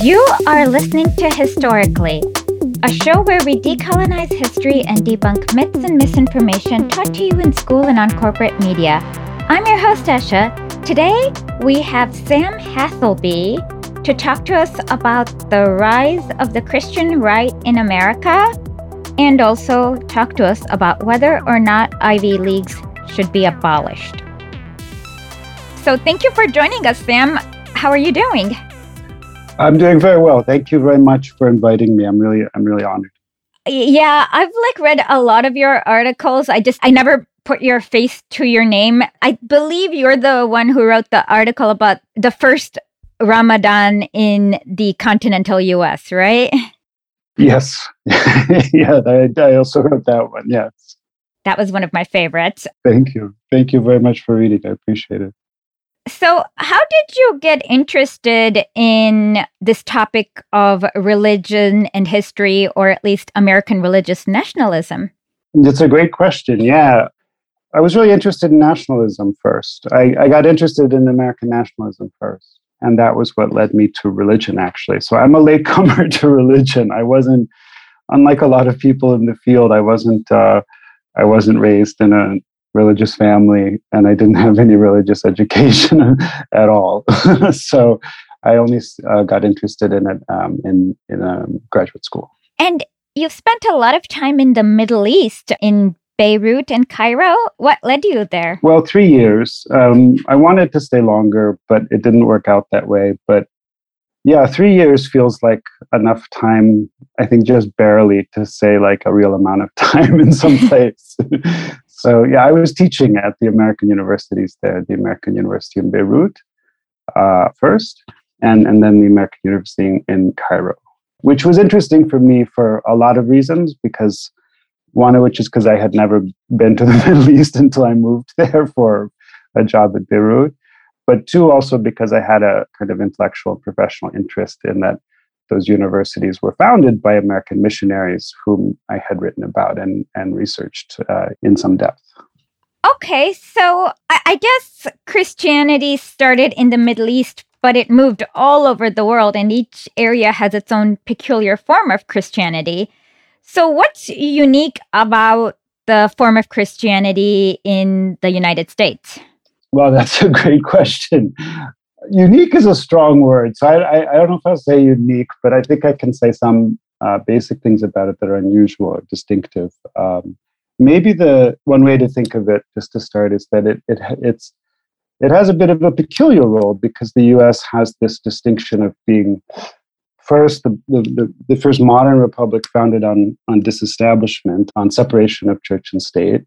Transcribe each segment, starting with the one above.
You are listening to Historicly, a show where we decolonize history and debunk myths and misinformation taught to you in school and on corporate media. I'm your host, Esha. Today, we have Sam Haselby to talk to us about the rise of the Christian right in America and also talk to us about whether or not Ivy Leagues should be abolished. So, thank you for joining us, Sam. How are you doing? I'm doing very well. Thank you very much for inviting me. I'm really, I'm really honored. Yeah, I've like read a lot of your articles. I just, I never put your face to your name. I believe you're the one who wrote the article about the first Ramadan in the continental US, right? Yes. yeah, I, I also wrote that one. Yes. That was one of my favorites. Thank you. Thank you very much for reading. I appreciate it. So, how did you get interested in this topic of religion and history, or at least American religious nationalism? It's a great question. Yeah. I was really interested in nationalism first. I, I got interested in American nationalism first. And that was what led me to religion, actually. So I'm a latecomer to religion. I wasn't, unlike a lot of people in the field, I wasn't. Uh, I wasn't raised in a religious family and I didn't have any religious education at all. so I only uh, got interested in it um, in, in um, graduate school. And you've spent a lot of time in the Middle East, in Beirut and Cairo. What led you there? Well, three years. Um, I wanted to stay longer, but it didn't work out that way. But yeah, three years feels like enough time, I think just barely to say like a real amount of time in some place. So yeah, I was teaching at the American universities there, the American University in Beirut uh, first, and and then the American University in Cairo, which was interesting for me for a lot of reasons because one of which is because I had never been to the Middle East until I moved there for a job at Beirut, but two also because I had a kind of intellectual professional interest in that those universities were founded by American missionaries whom I had written about and, and researched uh, in some depth. Okay, so I, I guess Christianity started in the Middle East, but it moved all over the world, and each area has its own peculiar form of Christianity. So, what's unique about the form of Christianity in the United States? Well, that's a great question unique is a strong word. So I, I, I, don't know if I'll say unique, but I think I can say some uh, basic things about it that are unusual or distinctive. Um, maybe the one way to think of it, just to start, is that it, it it's it has a bit of a peculiar role because the U.S. has this distinction of being first the, the, the first modern republic founded on on disestablishment, on separation of church and state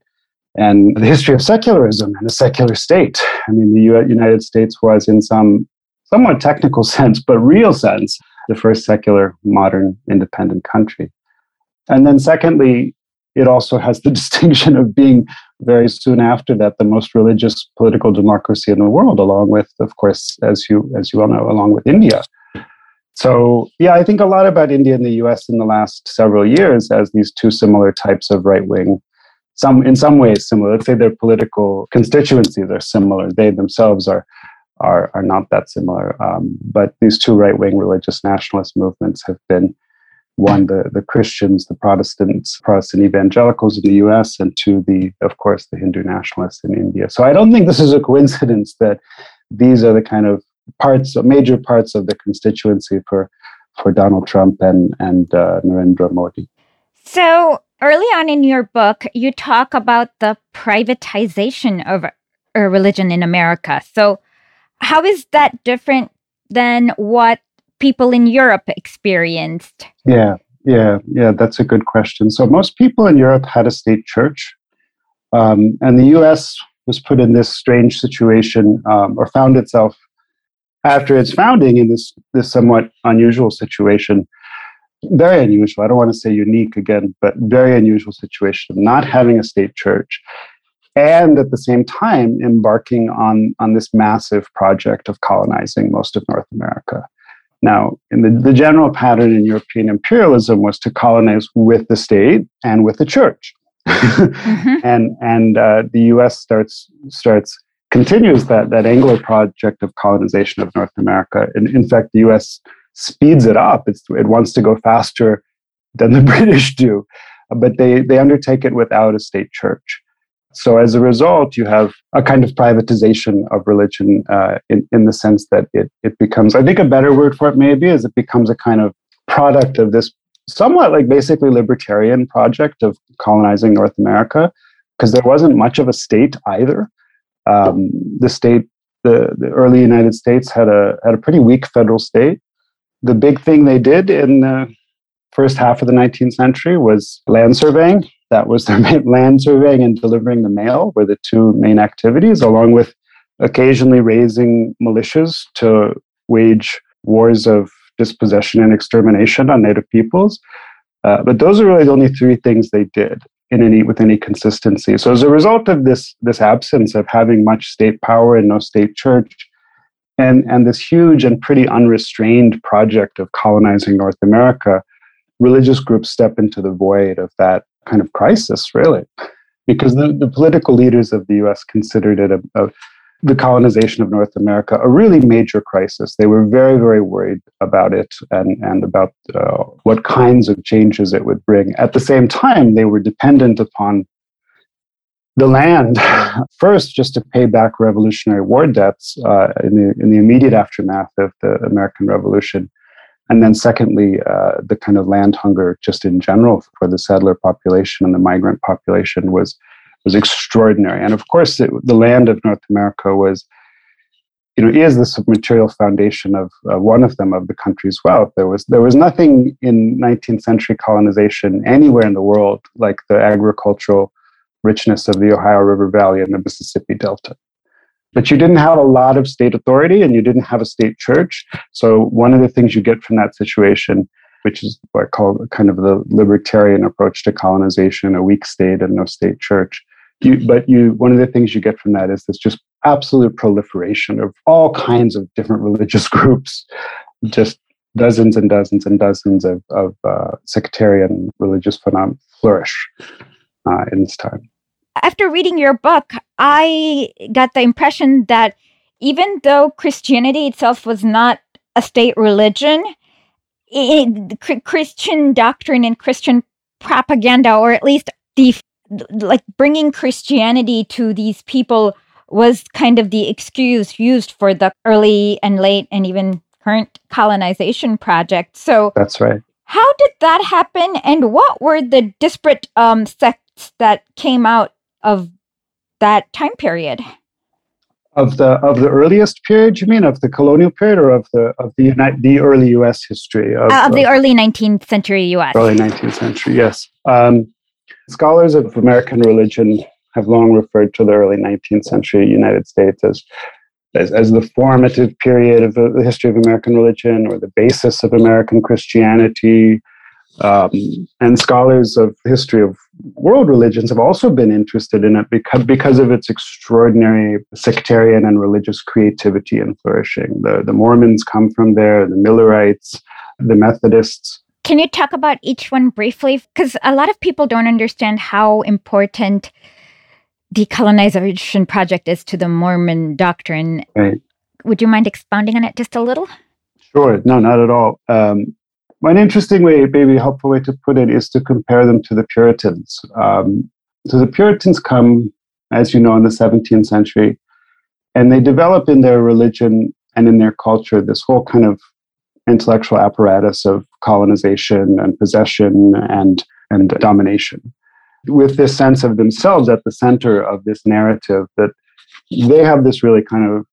and the history of secularism and a secular state. I mean, the United States was, in some somewhat technical sense, but real sense, the first secular, modern, independent country. And then, secondly, it also has the distinction of being very soon after that the most religious political democracy in the world, along with, of course, as you as you all know, along with India. So, yeah, I think a lot about India and the U.S. in the last several years as these two similar types of right wing some in some ways similar. Let's say their political constituencies are similar. They themselves are are are not that similar. Um, but these two right wing religious nationalist movements have been one the the Christians, the Protestants, Protestant evangelicals in the U.S., and two the of course the Hindu nationalists in India. So I don't think this is a coincidence that these are the kind of parts, major parts of the constituency for for Donald Trump and and uh, Narendra Modi. So early on in your book, you talk about the privatization of a religion in America. So, how is that different than what people in Europe experienced? Yeah, yeah, yeah, that's a good question. So, most people in Europe had a state church, um, and the US was put in this strange situation um, or found itself after its founding in this, this somewhat unusual situation very unusual. I don't want to say unique again, but very unusual situation of not having a state church and at the same time embarking on, on this massive project of colonizing most of North America. Now, in the, the general pattern in European imperialism was to colonize with the state and with the church. mm-hmm. And, and uh, the US starts, starts continues that, that Anglo project of colonization of North America. And in fact, the US speeds it up. It's, it wants to go faster than the British do, but they, they undertake it without a state church. So as a result, you have a kind of privatization of religion uh, in, in the sense that it, it becomes, I think a better word for it maybe is it becomes a kind of product of this somewhat like basically libertarian project of colonizing North America, because there wasn't much of a state either. Um, the state, the, the early United States had a had a pretty weak federal state. The big thing they did in the first half of the 19th century was land surveying. That was their main land surveying and delivering the mail were the two main activities, along with occasionally raising militias to wage wars of dispossession and extermination on native peoples. Uh, but those are really the only three things they did in any with any consistency. So as a result of this this absence of having much state power and no state church, and and this huge and pretty unrestrained project of colonizing North America, religious groups step into the void of that kind of crisis, really, because the, the political leaders of the U.S. considered it a, a the colonization of North America a really major crisis. They were very, very worried about it and, and about uh, what kinds of changes it would bring. At the same time, they were dependent upon the land, first, just to pay back Revolutionary War debts uh, in, the, in the immediate aftermath of the American Revolution. And then, secondly, uh, the kind of land hunger, just in general, for the settler population and the migrant population was was extraordinary. And of course, it, the land of North America was, you know, is the material foundation of uh, one of them of the country's wealth. There was there was nothing in 19th century colonization anywhere in the world like the agricultural richness of the Ohio River Valley and the Mississippi Delta. But you didn't have a lot of state authority and you didn't have a state church. So one of the things you get from that situation which is what I call kind of the libertarian approach to colonization, a weak state and no state church, you, but you, one of the things you get from that is this just absolute proliferation of all kinds of different religious groups, just dozens and dozens and dozens of, of uh, sectarian religious phenomena flourish uh, in this time. After reading your book, I got the impression that even though Christianity itself was not a state religion, it, Christian doctrine and Christian propaganda, or at least the like bringing Christianity to these people was kind of the excuse used for the early and late and even current colonization project. So that's right. How did that happen, and what were the disparate um, sects that came out of that time period? Of the of the earliest period, you mean of the colonial period, or of the of the the early U.S. history of, uh, of the early nineteenth century U.S. Early nineteenth century, yes. Um, Scholars of American religion have long referred to the early 19th century United States as, as, as the formative period of the, the, history of American religion or the basis of American Christianity. Um, and scholars of history of world religions have also been interested in it because, because of its extraordinary sectarian and religious creativity and flourishing. The, the Mormons come from there, the Millerites, the Methodists. Can you talk about each one briefly? Because a lot of people don't understand how important the colonization project is to the Mormon doctrine. Right. Would you mind expounding on it just a little? Sure. No, not at all. Um, one interesting way, maybe helpful way to put it, is to compare them to the Puritans. Um, so the Puritans come, as you know, in the 17th century, and they develop in their religion and in their culture this whole kind of intellectual apparatus of colonization and possession and, and domination, with this sense of themselves at the center of this narrative that they have this really kind of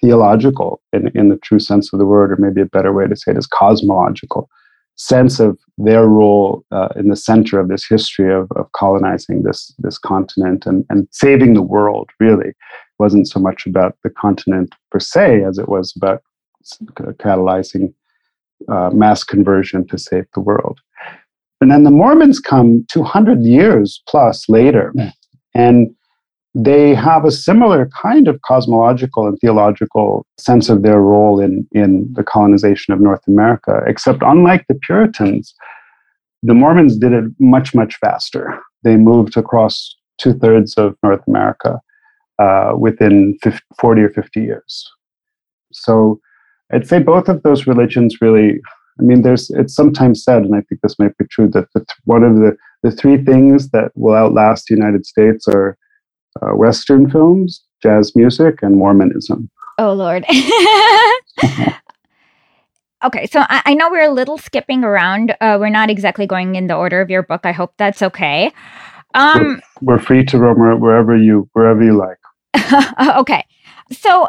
theological, in, in the true sense of the word, or maybe a better way to say it is cosmological sense of their role uh, in the center of this history of, of colonizing this this continent and, and saving the world really it wasn't so much about the continent per se as it was about catalyzing uh, mass conversion to save the world. And then the Mormons come 200 years plus later, hmm. and they have a similar kind of cosmological and theological sense of their role in, in the colonization of North America, except unlike the Puritans, the Mormons did it much, much faster. They moved across two thirds of North America uh, within 50, 40 or 50 years. So I'd say both of those religions really. I mean, there's it's sometimes said, and I think this might be true, that the, one of the the three things that will outlast the United States are uh, Western films, jazz music, and Mormonism. Oh Lord. okay, so I, I, know we're a little skipping around. Uh, we're not exactly going in the order of your book. I hope that's okay. Um, we're, we're free to roam wherever you wherever you like. okay, so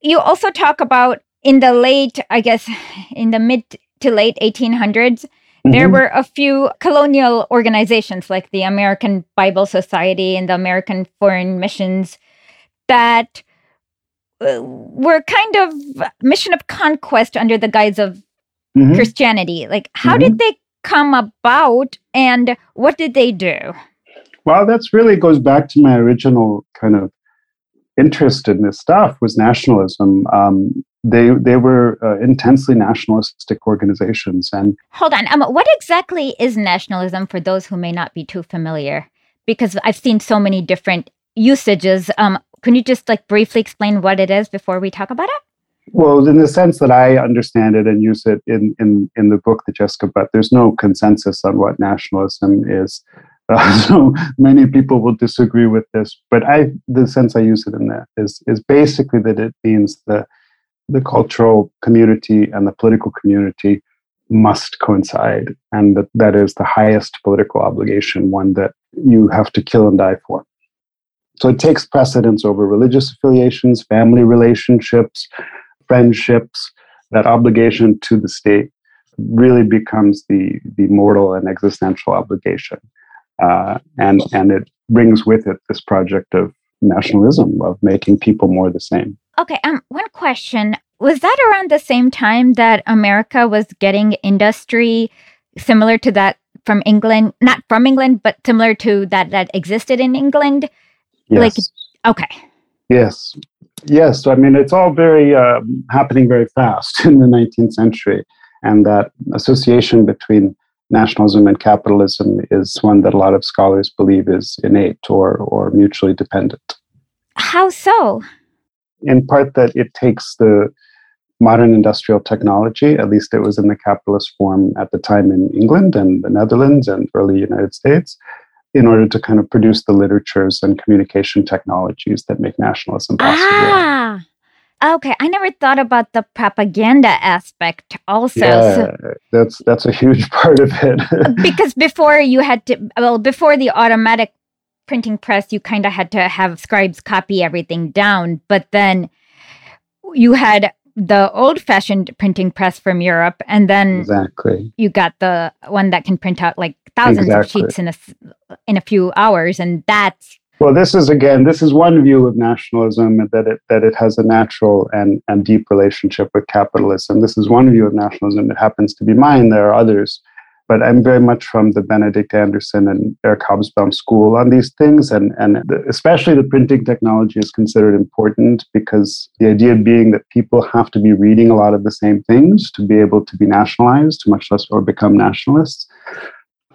you also talk about in the late, I guess, in the mid to late 1800s, mm-hmm. there were a few colonial organizations like the American Bible Society and the American Foreign Missions that uh, were kind of mission of conquest under the guise of mm-hmm. Christianity. Like, how mm-hmm. did they come about and what did they do? Well, that's really goes back to my original kind of interest in this stuff was nationalism. Um, they they were uh, intensely nationalistic organizations. And hold on, um, what exactly is nationalism for those who may not be too familiar? Because I've seen so many different usages. Um, can you just like briefly explain what it is before we talk about it? Well, in the sense that I understand it and use it in in in the book that Jessica, but there's no consensus on what nationalism is. Uh, so many people will disagree with this, but I, the sense I use it in that is is basically that it means the the cultural community and the political community must coincide, and that that is the highest political obligation, one that you have to kill and die for. So it takes precedence over religious affiliations, family relationships, friendships. That obligation to the state really becomes the the mortal and existential obligation uh, and and it brings with it this project of nationalism of making people more the same. Okay, um, one question was that around the same time that America was getting industry similar to that from England, not from England, but similar to that that existed in England. Yes. Like, okay. Yes, yes. I mean, it's all very uh, happening very fast in the 19th century, and that association between nationalism and capitalism is one that a lot of scholars believe is innate or, or mutually dependent. How so? In part, that it takes the modern industrial technology, at least it was in the capitalist form at the time in England and the Netherlands and early United States, in order to kind of produce the literatures and communication technologies that make nationalism possible. Ah, Okay, I never thought about the propaganda aspect also. Yeah, so, that's that's a huge part of it. because before you had to well, before the automatic printing press, you kind of had to have scribes copy everything down, but then you had the old-fashioned printing press from Europe, and then exactly you got the one that can print out like thousands exactly. of sheets in a in a few hours, and that's well, this is again, this is one view of nationalism that it that it has a natural and, and deep relationship with capitalism. This is one view of nationalism. It happens to be mine. There are others, but I'm very much from the Benedict Anderson and Eric Hobsbawm school on these things, and and the, especially the printing technology is considered important because the idea being that people have to be reading a lot of the same things to be able to be nationalized, much less or become nationalists,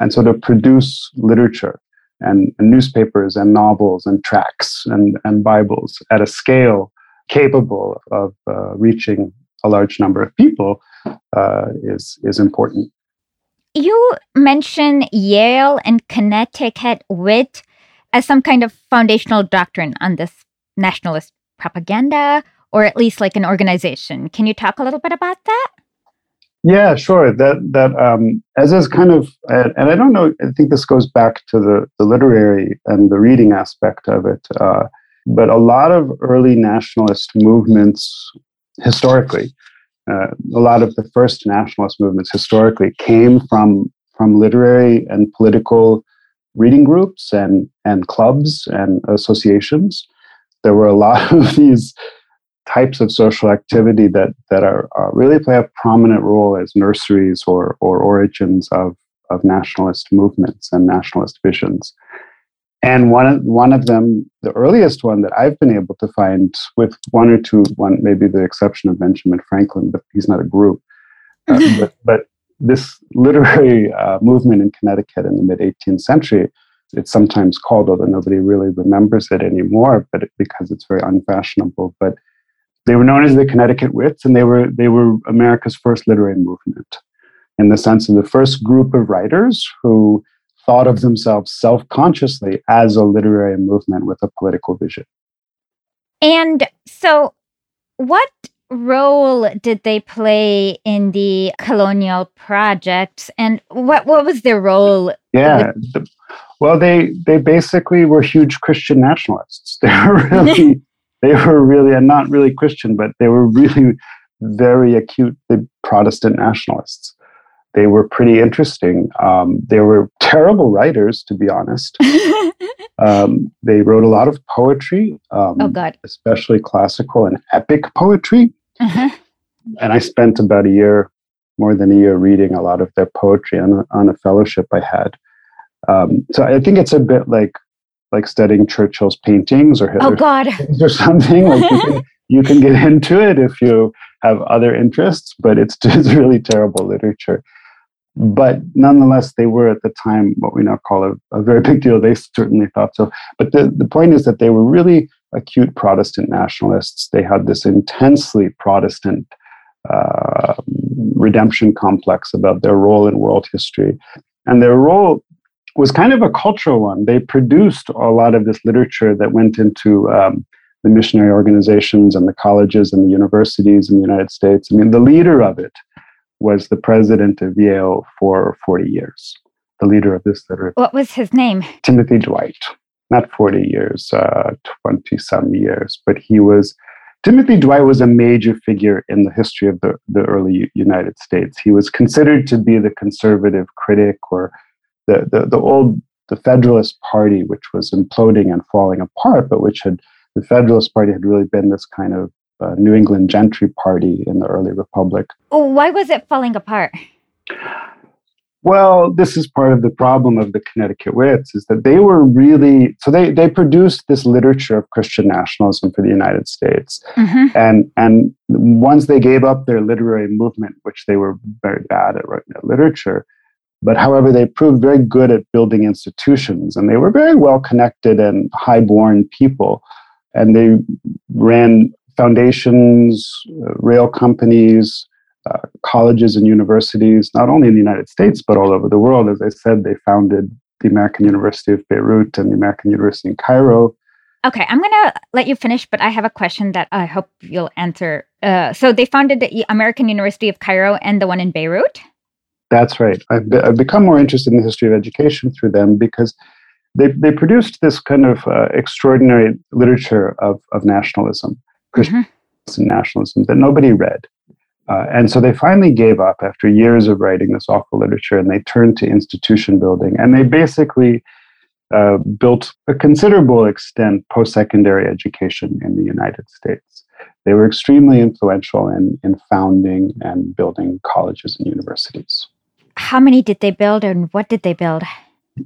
and so to produce literature and, and newspapers and novels and tracts and, and Bibles at a scale capable of uh, reaching a large number of people uh, is is important. You mention Yale and Connecticut wit as some kind of foundational doctrine on this nationalist propaganda, or at least like an organization. Can you talk a little bit about that? Yeah, sure. That that um, as is kind of, and I don't know. I think this goes back to the the literary and the reading aspect of it. Uh, but a lot of early nationalist movements, historically, uh, a lot of the first nationalist movements historically came from from literary and political reading groups and and clubs and associations. There were a lot of these types of social activity that that are, are really play a prominent role as nurseries or or origins of of nationalist movements and nationalist visions. And one of, one of them, the earliest one that I've been able to find, with one or two, one maybe the exception of Benjamin Franklin, but he's not a group. Uh, but, but, this literary uh, movement in Connecticut in the mid 18th century, it's sometimes called, although nobody really remembers it anymore, but it, because it's very unfashionable. But they were known as the Connecticut Wits, and they were they were America's first literary movement, in the sense of the first group of writers who thought of themselves self-consciously as a literary movement with a political vision. And so, what role did they play in the colonial projects, and what what was their role? Yeah, with- the, well, they they basically were huge Christian nationalists. They were really they were really and not really Christian, but they were really very acute Protestant nationalists. They were pretty interesting. Um, they were terrible writers, to be honest. um, they wrote a lot of poetry. Um, oh God! Especially classical and epic poetry. Uh-huh. And I spent about a year, more than a year, reading a lot of their poetry on a, on a fellowship I had. Um, so I think it's a bit like like studying Churchill's paintings or oh God or something. Like you, can, you can get into it if you have other interests, but it's just really terrible literature. But nonetheless, they were at the time what we now call a, a very big deal. They certainly thought so. But the, the point is that they were really acute Protestant nationalists. They had this intensely Protestant uh, redemption complex about their role in world history. And their role was kind of a cultural one. They produced a lot of this literature that went into um, the missionary organizations and the colleges and the universities in the United States. I mean, the leader of it was the president of Yale for 40 years, the leader of this. What was his name? Timothy Dwight. Not 40 years, 20 uh, some years, but he was. Timothy Dwight was a major figure in the history of the, the early United States. He was considered to be the conservative critic or the, the, the old the Federalist Party, which was imploding and falling apart, but which had the Federalist Party had really been this kind of uh, New England gentry party in the early republic. Why was it falling apart? Well, this is part of the problem of the Connecticut Wits is that they were really so they they produced this literature of Christian nationalism for the United States, mm-hmm. and and once they gave up their literary movement, which they were very bad at writing literature, but however, they proved very good at building institutions and they were very well connected and high born people. And they ran foundations, uh, rail companies, uh, colleges and universities, not only in the United States, but all over the world. As I said, they founded the American University of Beirut and the American University in Cairo. Okay, I'm going to let you finish, but I have a question that I hope you'll answer. Uh, so they founded the American University of Cairo and the one in Beirut? That's right. I've, be, I've become more interested in the history of education through them because they, they produced this kind of uh, extraordinary literature of, of nationalism, Christian mm-hmm. nationalism, that nobody read. Uh, and so they finally gave up after years of writing this awful literature and they turned to institution building. And they basically uh, built a considerable extent post secondary education in the United States. They were extremely influential in, in founding and building colleges and universities. How many did they build and what did they build?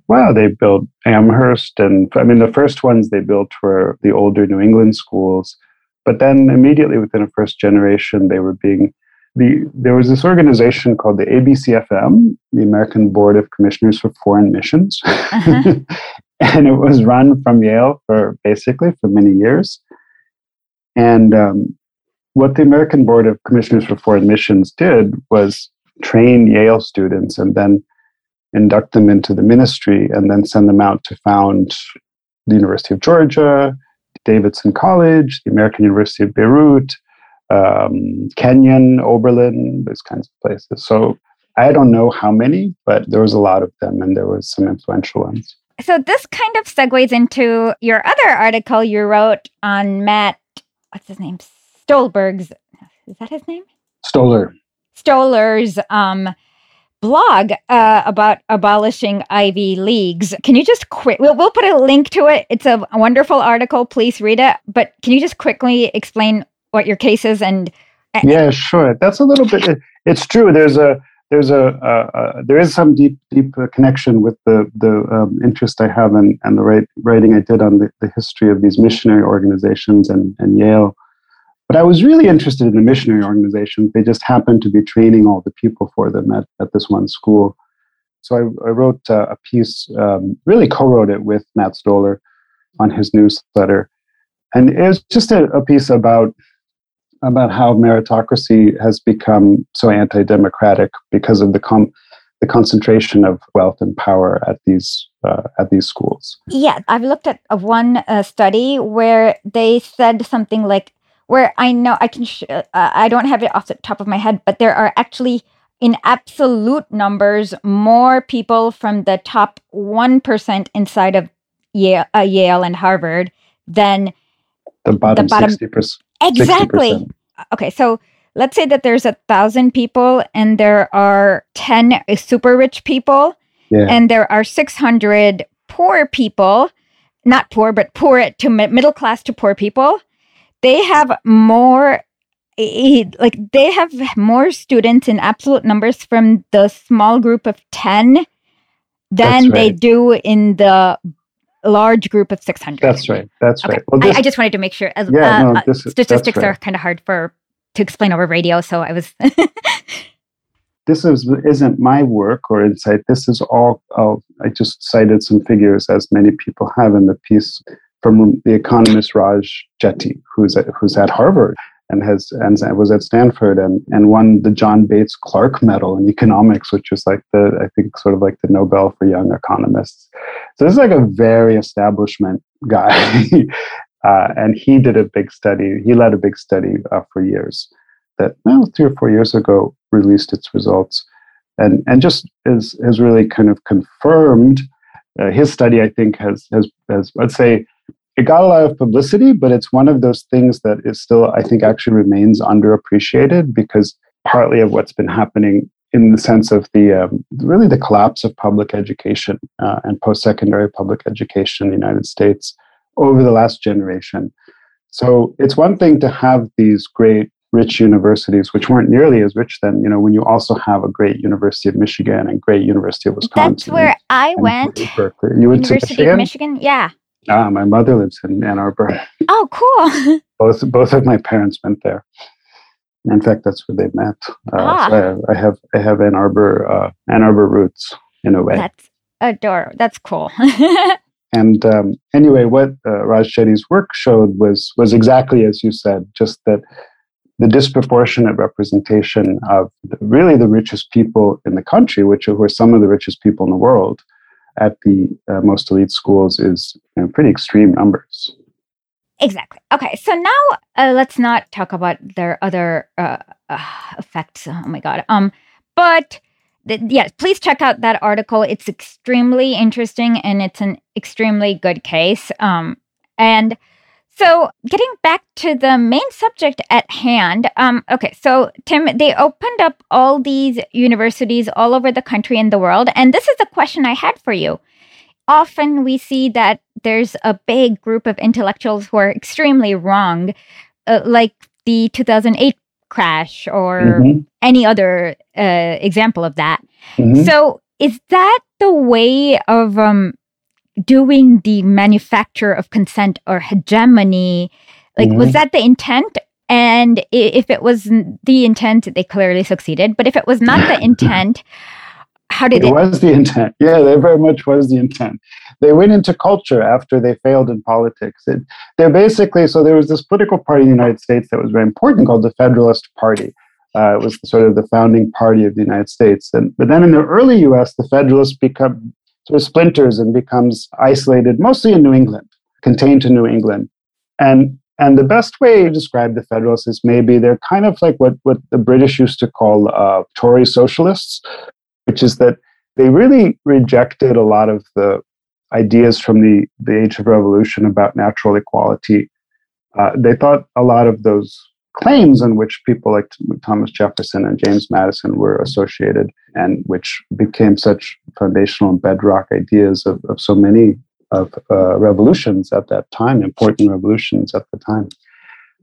Well, they built Amherst, and I mean, the first ones they built were the older New England schools. But then immediately within a first generation, they were being the there was this organization called the ABCFM, the American Board of Commissioners for Foreign Missions, uh-huh. and it was run from Yale for basically for many years. And um, what the American Board of Commissioners for Foreign Missions did was train Yale students and then induct them into the ministry and then send them out to found the University of Georgia, Davidson College, the American University of Beirut, um, Kenyon, Oberlin, those kinds of places. So I don't know how many, but there was a lot of them and there was some influential ones. So this kind of segues into your other article you wrote on Matt, what's his name? Stolberg's, is that his name? Stoller. Stoller's um, blog uh, about abolishing Ivy Leagues. Can you just quick? We'll, we'll put a link to it. It's a wonderful article. Please read it. But can you just quickly explain what your case is and? yeah, sure. That's a little bit. It, it's true. There's a there's a, a, a, there is some deep deep uh, connection with the the um, interest I have and and the right, writing I did on the, the history of these missionary organizations and and Yale but I was really interested in the missionary organizations. They just happened to be training all the people for them at, at this one school. So I, I wrote uh, a piece, um, really co wrote it with Matt Stoller on his newsletter. And it was just a, a piece about about how meritocracy has become so anti-democratic because of the com- the concentration of wealth and power at these uh, at these schools. Yeah, I've looked at one uh, study where they said something like, where I know I can, sh- uh, I don't have it off the top of my head, but there are actually in absolute numbers more people from the top one percent inside of Yale, uh, Yale and Harvard than the bottom sixty percent. Exactly. 60%. Okay, so let's say that there's a thousand people and there are 10 super rich people yeah. and there are 600 poor people not poor but poor to middle class to poor people they have more like they have more students in absolute numbers from the small group of 10 than right. they do in the large group of 600 that's right that's okay. right well, this, I, I, just wanted to make sure yeah, uh, no, this, statistics right. are kind of hard for to explain over radio. So I was. this is isn't my work or insight. This is all. I just cited some figures, as many people have in the piece from the economist Raj Chetty, who's at, who's at Harvard and has and was at Stanford and and won the John Bates Clark Medal in economics, which is like the I think sort of like the Nobel for young economists. So this is like a very establishment guy, Uh, and he did a big study, he led a big study uh, for years that well, three or four years ago released its results. And, and just is, has really kind of confirmed uh, his study, I think, has, has, has, let's say, it got a lot of publicity, but it's one of those things that is still, I think, actually remains underappreciated because partly of what's been happening in the sense of the um, really the collapse of public education uh, and post-secondary public education in the United States over the last generation. So it's one thing to have these great rich universities, which weren't nearly as rich then, you know, when you also have a great University of Michigan and great University of Wisconsin. That's where I went. Berkeley. You went University to Michigan? of Michigan? Yeah. Ah, my mother lives in Ann Arbor. Oh, cool. both both of my parents went there. In fact, that's where they met. Uh, ah. So I, I, have I have Ann Arbor uh, Ann Arbor roots in a way. That's adorable. That's cool. And um, anyway, what uh, Raj Chetty's work showed was was exactly as you said, just that the disproportionate representation of really the richest people in the country, which were some of the richest people in the world, at the uh, most elite schools, is you know, pretty extreme numbers. Exactly. Okay, so now uh, let's not talk about their other uh, uh, effects. Oh my god. Um, but yes, please check out that article. It's extremely interesting and it's an extremely good case. Um, and so, getting back to the main subject at hand, um, okay, so Tim, they opened up all these universities all over the country and the world. And this is the question I had for you. Often we see that there's a big group of intellectuals who are extremely wrong, uh, like the 2008 crash or mm-hmm. any other uh, example of that. Mm-hmm. So, is that the way of um, doing the manufacture of consent or hegemony? Like, mm-hmm. was that the intent? And if it was the intent, they clearly succeeded. But if it was not the intent, how did it? It was the intent. Yeah, they very much was the intent. They went into culture after they failed in politics. It, they're basically so there was this political party in the United States that was very important called the Federalist Party. Uh, it was sort of the founding party of the United States. And, but then in the early US, the Federalists become sort of splinters and becomes isolated, mostly in New England, contained to New England. And, and the best way to describe the Federalists is maybe they're kind of like what, what the British used to call uh, Tory socialists, which is that they really rejected a lot of the ideas from the, the Age of Revolution about natural equality. Uh, they thought a lot of those claims in which people like Thomas Jefferson and James Madison were associated, and which became such foundational bedrock ideas of, of so many of uh, revolutions at that time, important revolutions at the time.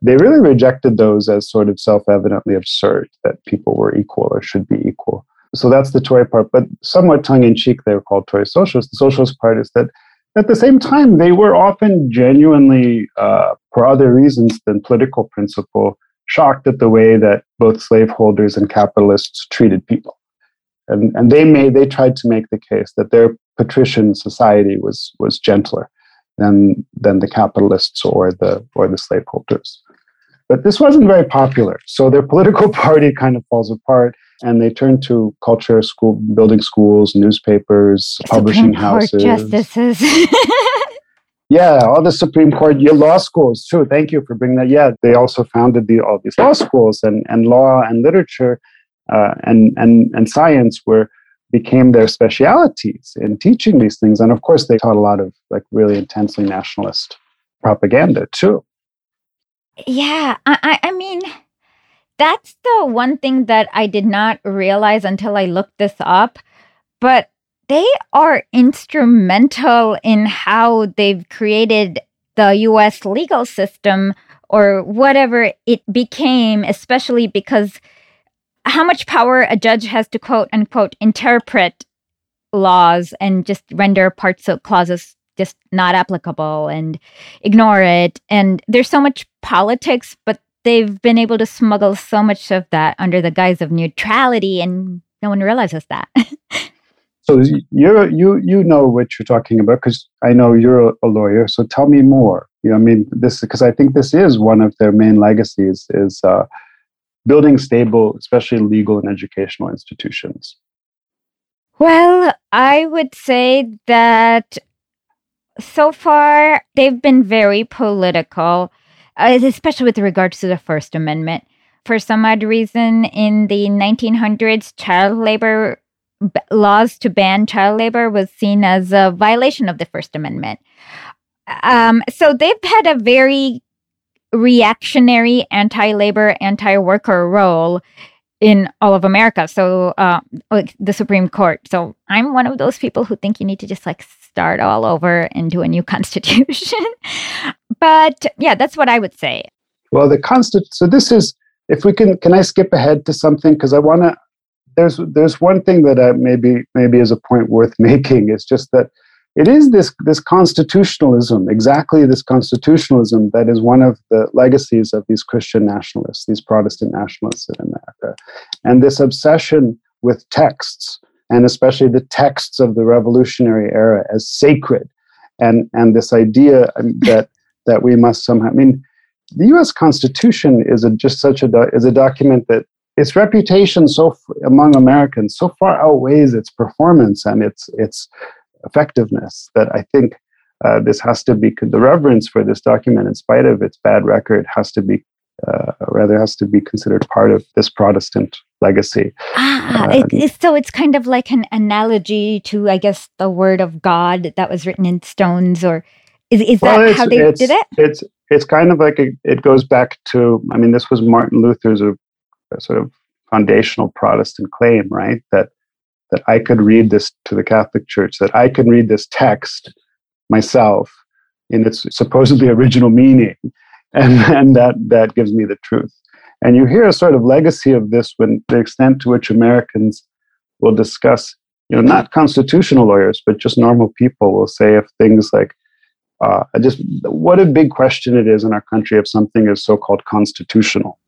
They really rejected those as sort of self evidently absurd that people were equal or should be equal. So that's the Tory part, but somewhat tongue in cheek, they were called Tory socialists. The socialist part is that at the same time, they were often genuinely, uh, for other reasons than political principle, shocked at the way that both slaveholders and capitalists treated people. And, and they made they tried to make the case that their patrician society was was gentler than than the capitalists or the or the slaveholders. But this wasn't very popular. So their political party kind of falls apart and they turn to culture, school, building schools, newspapers, Supreme publishing Court houses. justices. Yeah, all the Supreme Court yeah, law schools too. Thank you for bringing that. Yeah, they also founded the, all these law schools and, and law and literature uh, and, and, and science were became their specialities in teaching these things. And of course, they taught a lot of like really intensely nationalist propaganda too. Yeah, I, I mean, that's the one thing that I did not realize until I looked this up. But they are instrumental in how they've created the US legal system or whatever it became, especially because how much power a judge has to quote unquote interpret laws and just render parts of clauses just not applicable and ignore it. And there's so much politics, but they've been able to smuggle so much of that under the guise of neutrality, and no one realizes that. So you you you know what you're talking about because I know you're a lawyer. So tell me more. You know, I mean, this because I think this is one of their main legacies is uh, building stable, especially legal and educational institutions. Well, I would say that so far they've been very political, uh, especially with regards to the First Amendment. For some odd reason, in the 1900s, child labor b- laws to ban child labor was seen as a violation of the First Amendment. Um, so they've had a very reactionary, anti labor, anti worker role in all of America. So, uh, like the Supreme Court. So, I'm one of those people who think you need to just like start all over and do a new constitution. but yeah, that's what I would say. Well, the constant. So this is if we can. Can I skip ahead to something because I want to there's there's one thing that uh, maybe maybe is a point worth making. It's just that it is this this constitutionalism, exactly this constitutionalism, that is one of the legacies of these Christian nationalists, these Protestant nationalists in America, and this obsession with texts, and especially the texts of the Revolutionary era, as sacred, and and this idea um, that that we must somehow. I mean, the U.S. Constitution is a, just such a is a document that its reputation so among Americans so far outweighs its performance and its its effectiveness that I think uh, this has to be the reverence for this document, in spite of its bad record, has to be uh, rather has to be considered part of this Protestant legacy. Ah, it, it's, so it's kind of like an analogy to, I guess, the Word of God that was written in stones, or is, is well, that how they did it? It's it's kind of like a, it goes back to. I mean, this was Martin Luther's a sort of foundational Protestant claim, right? That that I could read this to the Catholic Church, that I can read this text myself in its supposedly original meaning, and, and that that gives me the truth. And you hear a sort of legacy of this when the extent to which Americans will discuss, you know, not constitutional lawyers, but just normal people will say if things like, uh, just what a big question it is in our country if something is so-called constitutional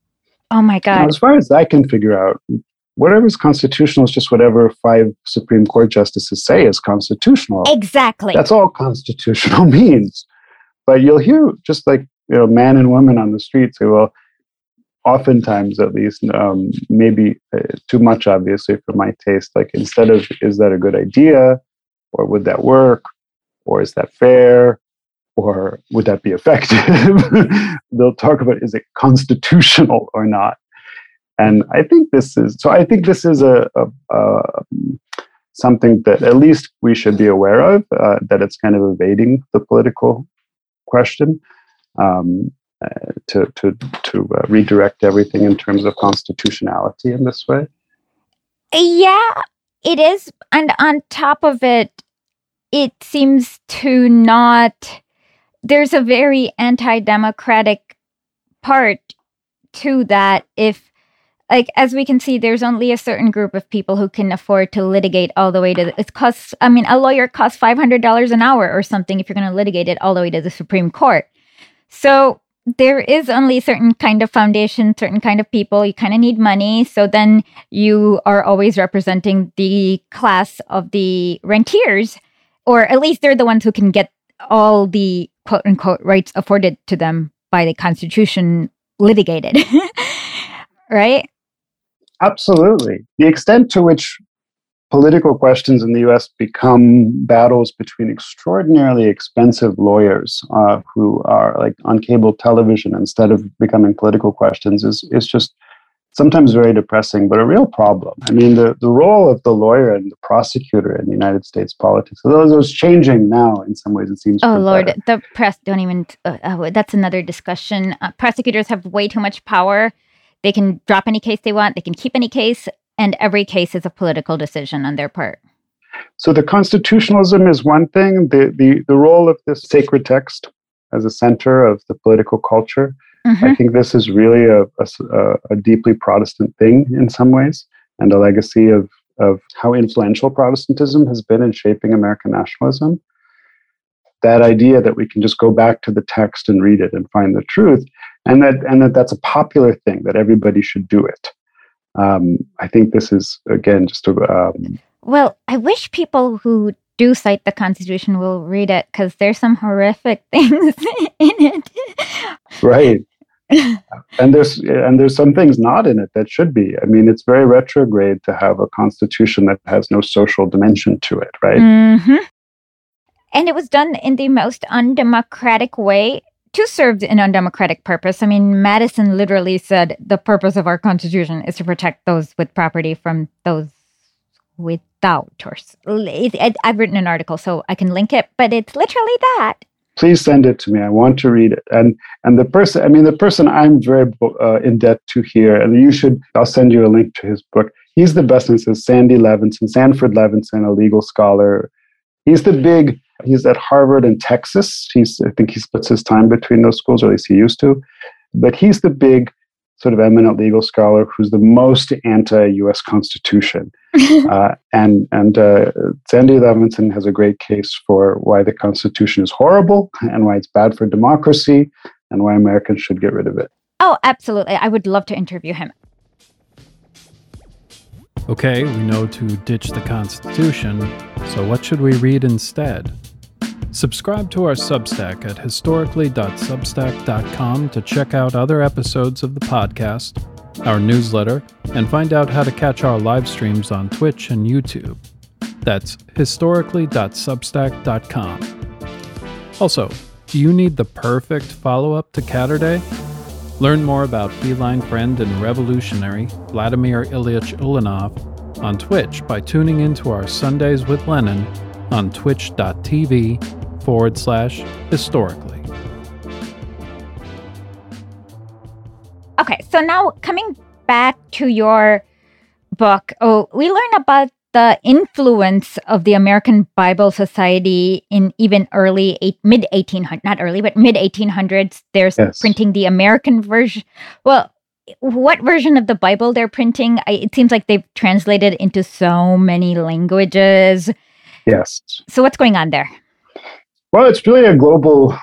Oh my God. Now, as far as I can figure out, whatever is constitutional is just whatever five Supreme Court justices say is constitutional. Exactly. That's all constitutional means. But you'll hear just like you know, man and woman on the street say, well, oftentimes at least, um, maybe uh, too much, obviously, for my taste. Like instead of is that a good idea, or would that work, or is that fair, or would that be effective? They'll talk about is it constitutional or not. And I think this is so. I think this is a, a, a something that at least we should be aware of. Uh, that it's kind of evading the political question um, uh, to to to uh, redirect everything in terms of constitutionality in this way. Yeah, it is, and on top of it, it seems to not there's a very anti-democratic part to that if like as we can see there's only a certain group of people who can afford to litigate all the way to the, it costs i mean a lawyer costs $500 an hour or something if you're going to litigate it all the way to the supreme court. So there is only a certain kind of foundation certain kind of people. You kind of need money. So then you are always representing the class of the rentiers or at least they're the ones who can get all the quote unquote rights afforded to them by the Constitution, litigated, right? Absolutely. The extent to which political questions in the US become battles between extraordinarily expensive lawyers uh, who are like on cable television instead of becoming political questions is, is just sometimes very depressing, but a real problem. I mean, the, the role of the lawyer and the prosecutor in the United States politics, although those changing now in some ways, it seems. Oh, Lord, better. the press don't even, uh, uh, that's another discussion. Uh, prosecutors have way too much power. They can drop any case they want, they can keep any case, and every case is a political decision on their part. So the constitutionalism is one thing, the, the, the role of this sacred text as a center of the political culture. Mm-hmm. I think this is really a, a, a, deeply Protestant thing in some ways, and a legacy of, of how influential Protestantism has been in shaping American nationalism. That idea that we can just go back to the text and read it and find the truth, and that and that that's a popular thing that everybody should do it um, I think this is again just a. Um, well, I wish people who do cite the Constitution will read it because there's some horrific things in it. right. and there's and there's some things not in it that should be. I mean, it's very retrograde to have a constitution that has no social dimension to it, right? Mm-hmm. And it was done in the most undemocratic way to serve an undemocratic purpose. I mean, Madison literally said the purpose of our Constitution is to protect those with property from those without. Or I've written an article, so I can link it, but it's literally that. Please send it to me. I want to read it. And and the person, I mean, the person I'm very uh, in debt to here, and you should. I'll send you a link to his book. He's the best. And says Sandy Levinson, Sanford Levinson, a legal scholar. He's the big He's at Harvard and Texas. He's, I think he splits his time between those schools, or at least he used to. But he's the big sort of eminent legal scholar who's the most anti-U.S. Constitution. uh, and and uh, Sandy Levinson has a great case for why the Constitution is horrible and why it's bad for democracy and why Americans should get rid of it. Oh, absolutely! I would love to interview him. Okay, we know to ditch the Constitution, so what should we read instead? Subscribe to our Substack at historicly.substack.com to check out other episodes of the podcast, our newsletter, and find out how to catch our live streams on Twitch and YouTube. That's historicly.substack.com. Also, do you need the perfect follow up to Catterday? Learn more about feline friend and revolutionary Vladimir Ilyich Ulyanov on Twitch by tuning into our Sundays with Lenin on twitch.tv forward slash historicly. Okay, so now coming back to your book, oh, we learn about the influence of the American Bible Society in even early eight, mid 1800 not early but mid 1800s there's yes. printing the American version well what version of the Bible they're printing? I, it seems like they've translated into so many languages. Yes. So what's going on there well it's really a global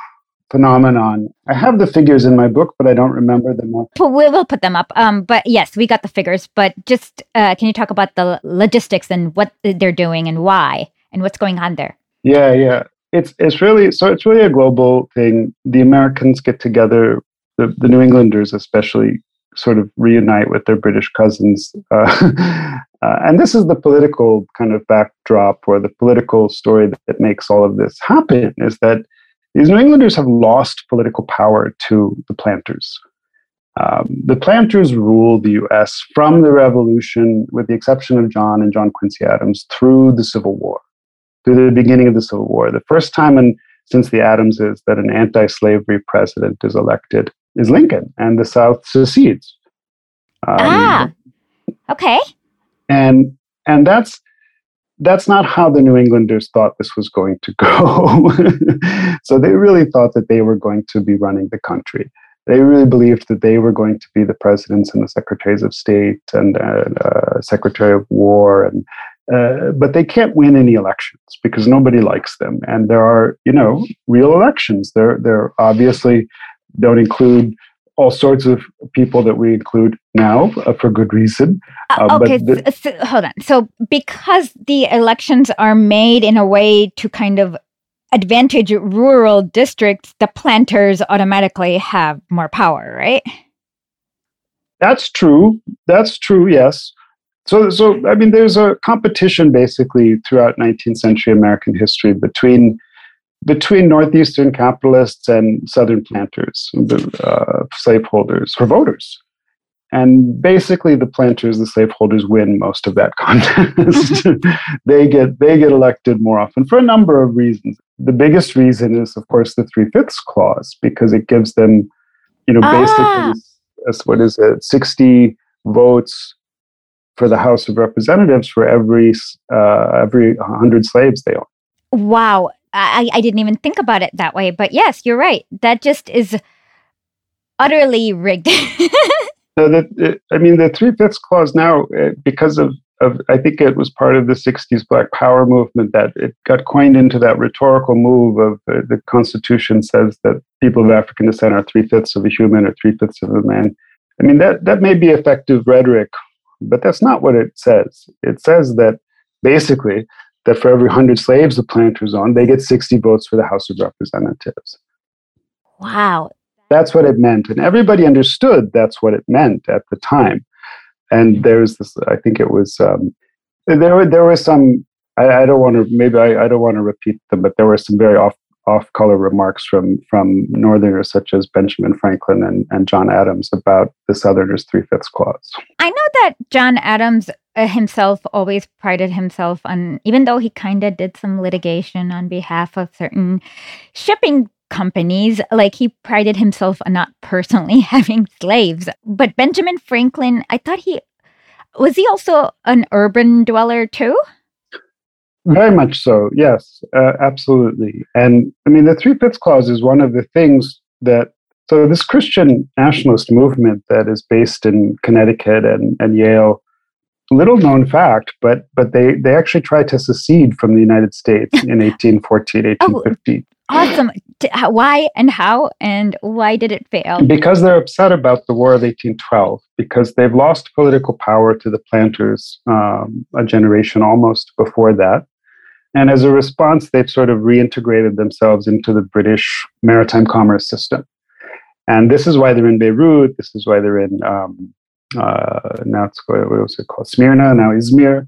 phenomenon. I have the figures in my book, but I don't remember them. But we will put them up. Um, but yes, we got the figures. But just uh, can you talk about the logistics and what they're doing and why and what's going on there? Yeah, yeah. It's it's really so. It's really a global thing. The Americans get together. The, the New Englanders, especially, sort of reunite with their British cousins. Uh, uh, and this is the political kind of backdrop or the political story that, makes all of this happen is that these New Englanders have lost political power to the planters. Um, the planters ruled the US from the Revolution, with the exception of John and John Quincy Adams, through the Civil War, through the beginning of the Civil War. The first time in, since the Adamses that an anti slavery president is elected is Lincoln, and the South secedes. Um, ah, okay. And and that's that's not how the New Englanders thought this was going to go. so they really thought that they were going to be running the country. They really believed that they were going to be the presidents and the secretaries of state and uh, secretary of war and uh, but they can't win any elections because nobody likes them and there are you know real elections they're they're obviously don't include all sorts of people that we include now uh, for good reason. Uh, uh okay, so, so, hold on. So, because the elections are made in a way to kind of advantage rural districts, the planters automatically have more power, right? That's true. That's true. Yes. So, so I mean, there's a competition basically throughout 19th century American history between between northeastern capitalists and southern planters, uh, slaveholders, for voters. And basically, the planters, the slaveholders, win most of that contest. they get they get elected more often for a number of reasons. The biggest reason is, of course, the three fifths clause because it gives them, you know, ah. basically, what is it, sixty votes for the House of Representatives for every uh, every hundred slaves they own. Wow, I, I didn't even think about it that way. But yes, you're right. That just is utterly rigged. so that I mean, the three fifths clause now, uh, because of of I think it was part of the '60s Black Power movement that it got coined into that rhetorical move of uh, the Constitution says that people of African descent are three fifths of a human or three fifths of a man. I mean that that may be effective rhetoric but that's not what it says. It says that basically that for every 100 slaves the planters own, they get 60 votes for the House of Representatives. Wow. That's what it meant. And everybody understood that's what it meant at the time. And there's this, I think it was, um, there, there was some, I, I don't want to, maybe I, I don't want to repeat them, but there were some very off off-color remarks from from Northerners such as Benjamin Franklin and, and John Adams about the Southerners' three-fifths clause. I know that John Adams uh, himself always prided himself on, even though he kind of did some litigation on behalf of certain shipping companies, like he prided himself on not personally having slaves. But Benjamin Franklin, I thought he was he also an urban dweller too? Very much so. Yes, uh, absolutely. And I mean, the three fifths clause is one of the things that. So this Christian nationalist movement that is based in Connecticut and, and Yale, little known fact, but but they they actually tried to secede from the United States in 1814, 1815. Oh, awesome. Why and how and why did it fail? Because they're upset about the War of 1812, because they've lost political power to the planters um, a generation almost before that. And as a response, they've sort of reintegrated themselves into the British maritime commerce system. And this is why they're in Beirut. This is why they're in, um, uh, now it's, what was it called? Smyrna, now Izmir.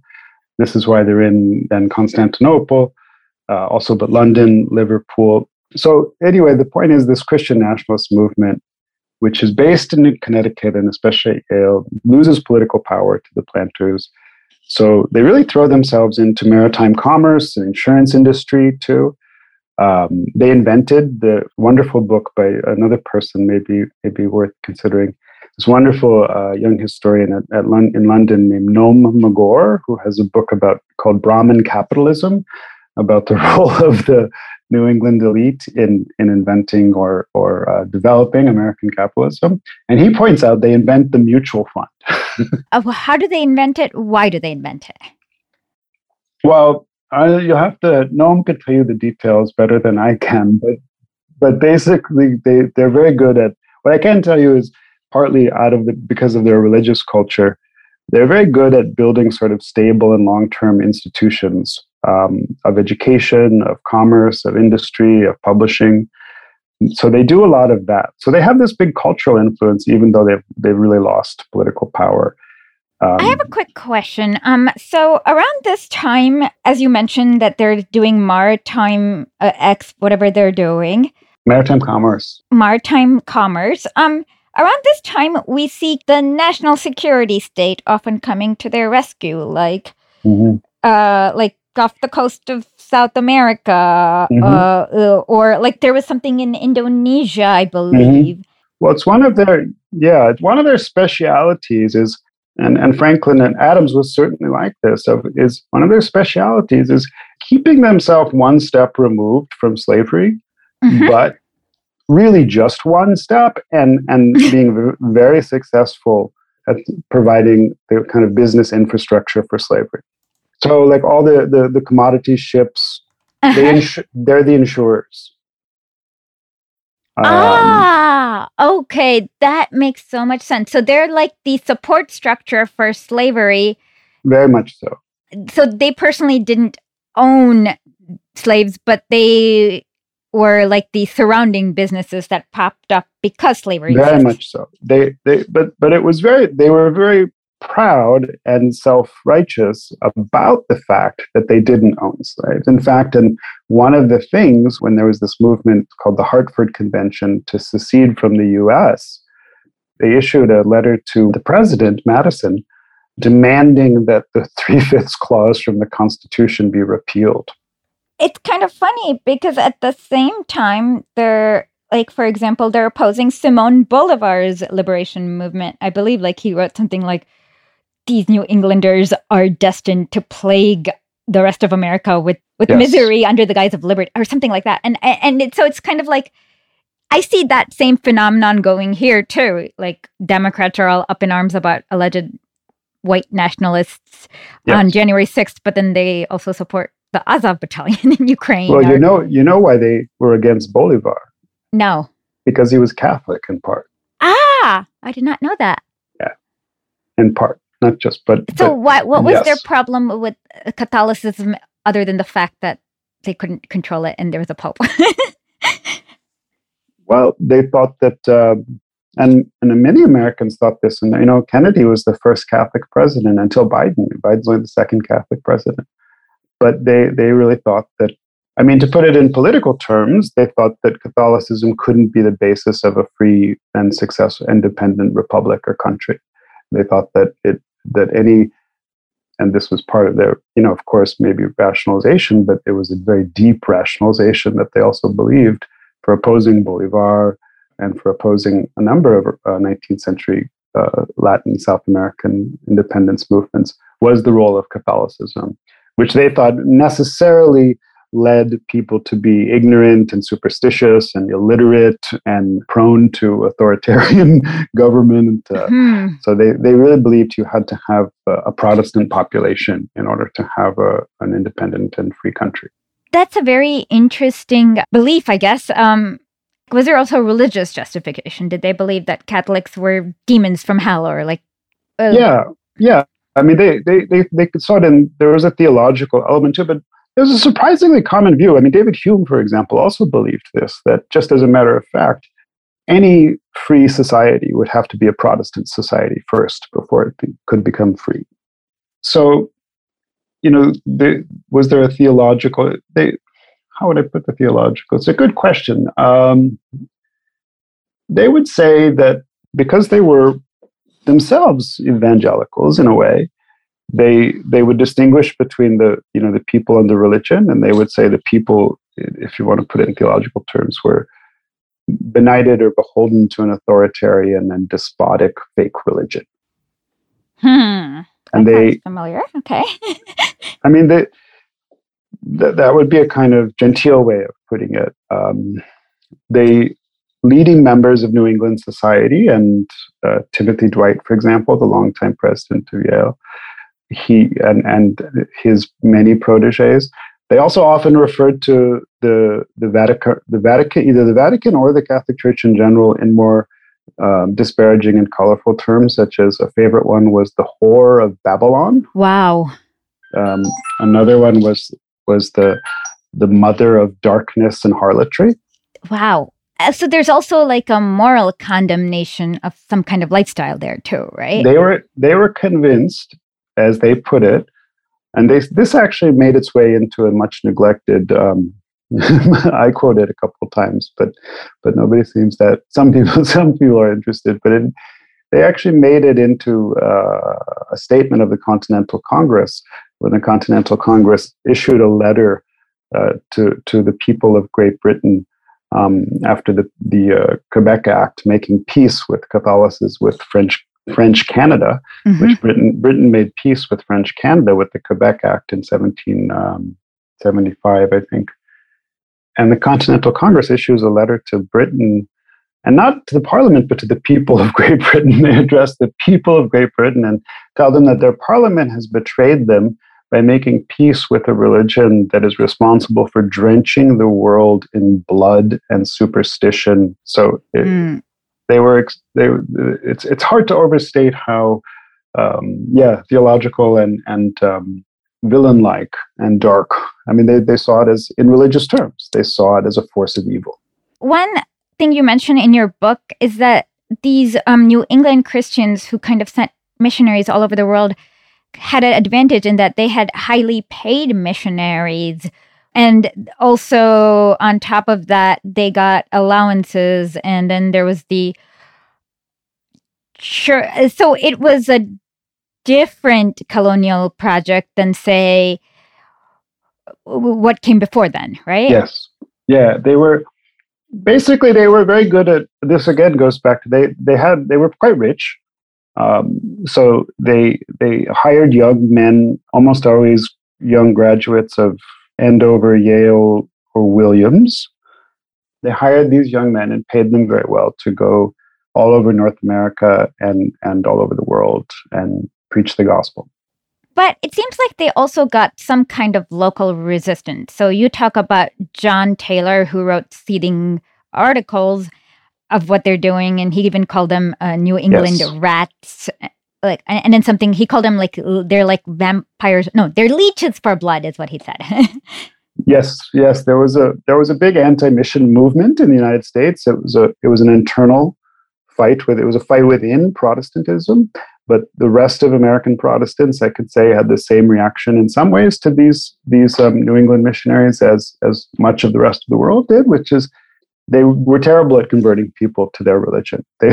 This is why they're in then Constantinople, uh, also but London, Liverpool. So anyway, the point is this Christian nationalist movement, which is based in Connecticut and especially Yale, loses political power to the planters so they really throw themselves into maritime commerce and insurance industry too. Um, they invented the wonderful book by another person, maybe maybe worth considering. This wonderful uh, young historian at, at Lon- in London named Noam Maggor, who has a book about called Brahmin Capitalism, about the role of the New England elite in, in inventing or, or uh, developing American capitalism. And he points out they invent the mutual fund. uh, how do they invent it? Why do they invent it? Well, I, you'll have to, Noam could tell you the details better than I can, but, but basically they, they're very good at, what I can tell you is partly out of the, because of their religious culture, they're very good at building sort of stable and long-term institutions um, of education, of commerce, of industry, of publishing. So they do a lot of that. So they have this big cultural influence, even though they've they've really lost political power. Um, I have a quick question. Um, so around this time, as you mentioned, that they're doing maritime uh, X, whatever they're doing, maritime commerce, maritime commerce. Um, around this time, we see the national security state often coming to their rescue, like, mm-hmm. uh, like off the coast of South America, mm-hmm. uh, or like there was something in Indonesia, I mm-hmm. believe. Mm-hmm. Well, it's one of their yeah, it's one of their specialities is, and and Franklin and Adams was certainly like this. Of is one of their specialities is keeping themselves one step removed from slavery, mm-hmm. but really just one step, and and being very successful at providing the kind of business infrastructure for slavery. So like all the the, the commodity ships, uh-huh. they insu- they're the insurers. Um, ah, okay, that makes so much sense. So they're like the support structure for slavery. Very much so. So they personally didn't own slaves, but they were like the surrounding businesses that popped up because slavery. Very exists. much so. They they but but it was very they were very proud and self-righteous about the fact that they didn't own slaves. In fact, and one of the things when there was this movement called the Hartford Convention to secede from the US, they issued a letter to the president, Madison, demanding that the three-fifths clause from the Constitution be repealed. It's kind of funny because at the same time, they're like, for example, they're opposing Simon Bolivar's liberation movement. I believe, like, he wrote something like, "These New Englanders are destined to plague the rest of America with with Yes. misery under the guise of liberty," or something like that. And and it, so it's kind of like. I see that same phenomenon going here too. Like Democrats are all up in arms about alleged white nationalists on January 6th, but then they also support the Azov battalion in Ukraine. Well, or- you know, you know why they were against Bolivar no. because he was Catholic in part, Ah, I did not know that. Yeah, in part, not just but. So but what what was their problem with uh, Catholicism other than the fact that they couldn't control it and there was a pope? well, they thought that, um, and and many Americans thought this, and you know, Kennedy was the first Catholic president until Biden. Biden's only the second Catholic president, but they they really thought that. I mean, to put it in political terms, they thought that Catholicism couldn't be the basis of a free and successful, independent republic or country. They thought that it that any, and this was part of their, you know, of course, maybe rationalization, but it was a very deep rationalization that they also believed for opposing Bolivar and for opposing a number of uh, 19th century uh, Latin South American independence movements was the role of Catholicism, which they thought necessarily led people to be ignorant and superstitious and illiterate and prone to authoritarian government. Uh, Hmm. so they, they really believed you had to have a, a Protestant population in order to have a, an independent and free country. That's a very interesting belief, I guess. Um, was there also religious justification? Did they believe that Catholics were demons from hell or like uh, yeah yeah i mean they they they, they saw it in there was a theological element to it but there's a surprisingly common view. I mean david hume for example also believed this that just as a matter of fact any free society would have to be a protestant society first before it be, could become free. So you know the, was there a theological they how would i put the theological? It's a good question. Um, they would say that because they were themselves evangelicals in a way they they would distinguish between the you know the people and the religion and they would say the people if you want to put it in theological terms were benighted or beholden to an authoritarian and despotic fake religion Hmm. and That they familiar. Okay. i mean they, that that would be a kind of genteel way of putting it um, they leading members of new england society and uh, timothy dwight for example the longtime president of yale he and and his many proteges. They also often referred to the the Vatican, the Vatican, either the Vatican or the Catholic Church in general, in more um, disparaging and colorful terms, such as a favorite one was the whore of Babylon. Wow. Um, another one was was the the mother of darkness and harlotry. Wow. Uh, So there's also like a moral condemnation of some kind of lifestyle there too, right? They were they were convinced, as they put it, and they this actually made its way into a much neglected. Um, I quote it a couple times, but but nobody seems that some people some people are interested. But it, they actually made it into uh, a statement of the Continental Congress when the Continental Congress issued a letter uh, to to the people of Great Britain um, after the the uh, Quebec Act, making peace with Catholicism with French French Canada, Mhm. which Britain Britain made peace with French Canada with the Quebec Act in 1775, I think. And the Continental Congress issues a letter to Britain, and not to the Parliament, but to the people of Great Britain. They address the people of Great Britain and tell them that their Parliament has betrayed them by making peace with a religion that is responsible for drenching the world in blood and superstition. So it, Mm. they were they it's it's hard to overstate how um, yeah theological and and um, villain like and dark. I mean, they, they saw it as, in religious terms, they saw it as a force of evil. One thing you mention in your book is that these um, New England Christians who kind of sent missionaries all over the world had an advantage in that they had highly paid missionaries. And also, on top of that, they got allowances. And then there was the. Sure. So it was a different colonial project than, say, what came before then, right? Yes. Yeah. They were basically they were very good at this again goes back to they they had they were quite rich um, so they they hired young men almost always young graduates of andover yale or williams they hired these young men and paid them very well to go all over north america and and all over the world and preach the gospel but it seems like they also got some kind of local resistance. So you talk about John Taylor, who wrote scathing articles of what they're doing, and he even called them uh, New England yes. rats. Like, and then something he called them like they're like vampires. No, they're leeches for blood, is what he said. yes, yes, there was a there was a big anti-mission movement in the United States. It was a it was an internal fight with it was a fight within Protestantism but the rest of American Protestants, I could say, had the same reaction in some ways to these these um, New England missionaries as as much of the rest of the world did, which is they were terrible at converting people to their religion. They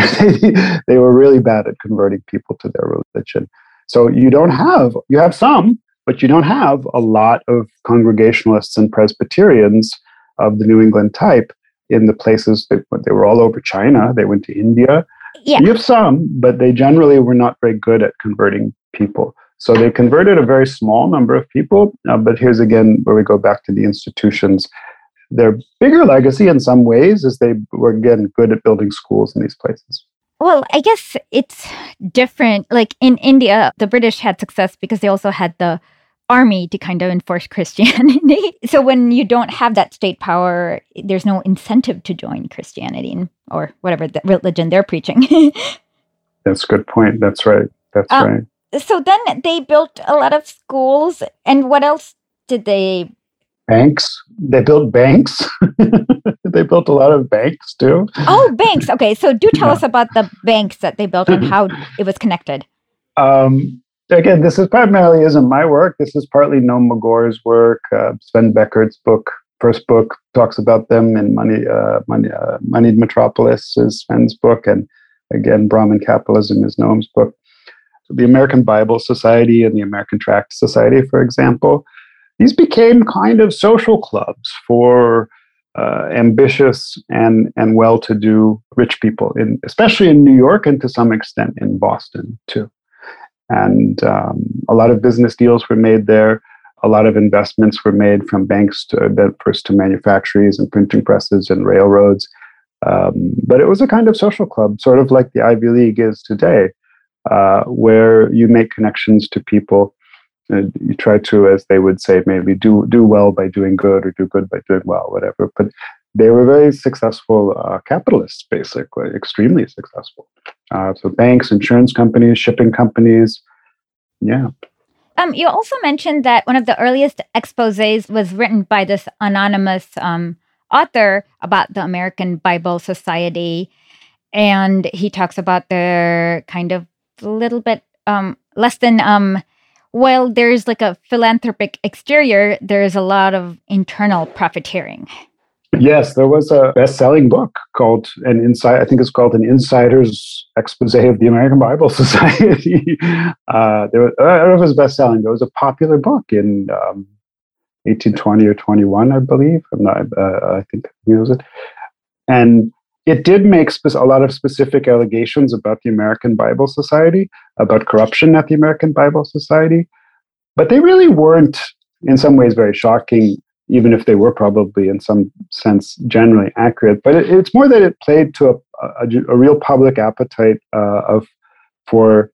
they were really bad at converting people to their religion. So you don't have you have some, but you don't have a lot of Congregationalists and Presbyterians of the New England type in the places that they were all over China. They went to India yeah. You have some, but they generally were not very good at converting people. So they converted a very small number of people. Uh, but here's again where we go back to the institutions. Their bigger legacy in some ways is they were again good at building schools in these places. Well, I guess it's different. Like in India, the British had success because they also had the army to kind of enforce Christianity. so when you don't have that state power, there's no incentive to join Christianity or whatever the religion they're preaching. That's a good point. That's right. That's um, right. So then they built a lot of schools. And what else did they? Banks. They built banks. they built a lot of banks too. Oh, banks. Okay. So do tell yeah. us about the banks that they built and how it was connected. Um, again, this is primarily isn't my work. This is partly Noam Maggor's work. Uh, Sven Beckert's book, first book, talks about them in Money, uh, Money, uh, Monied Metropolis is Sven's book, and again, Brahmin Capitalism is Noam's book. So the American Bible Society and the American Tract Society, for example, these became kind of social clubs for uh, ambitious and and well-to-do rich people, in especially in New York and to some extent in Boston too. And um, a lot of business deals were made there. A lot of investments were made from banks to first to manufactories and printing presses and railroads. Um, but it was a kind of social club, sort of like the Ivy League is today, uh, where you make connections to people. And you try to, as they would say, maybe do do well by doing good or do good by doing well, whatever. But they were very successful uh, capitalists, basically, extremely successful. Uh, so banks, insurance companies, shipping companies, yeah. Um, you also mentioned that one of the earliest exposés was written by this anonymous um, author about the American Bible Society, and he talks about their kind of little bit um, less than um, while there's like a philanthropic exterior, there's a lot of internal profiteering. Yes, there was a best-selling book called "An Inside." I think it's called "An Insider's Expose of the American Bible Society." uh, there was, I don't know if it was best-selling. There was a popular book in um, 1820 or 21, I believe. I'm not. Uh, I think he knows it, and it did make spe- a lot of specific allegations about the American Bible Society, about corruption at the American Bible Society, but they really weren't, in some ways, very shocking even if they were probably in some sense generally accurate. But it, it's more that it played to a, a, a real public appetite uh, of for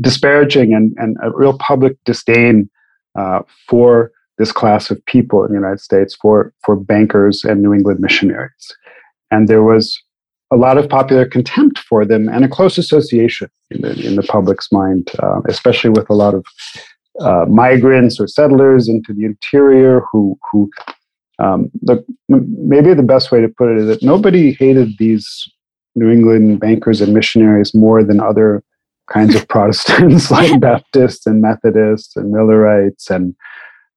disparaging and, and a real public disdain uh, for this class of people in the United States, for for bankers and New England missionaries, and there was a lot of popular contempt for them and a close association in the in the public's mind, uh, especially with a lot of uh, migrants or settlers into the interior who who um, the, maybe the best way to put it is that nobody hated these New England bankers and missionaries more than other kinds of Protestants like Baptists and Methodists and Millerites and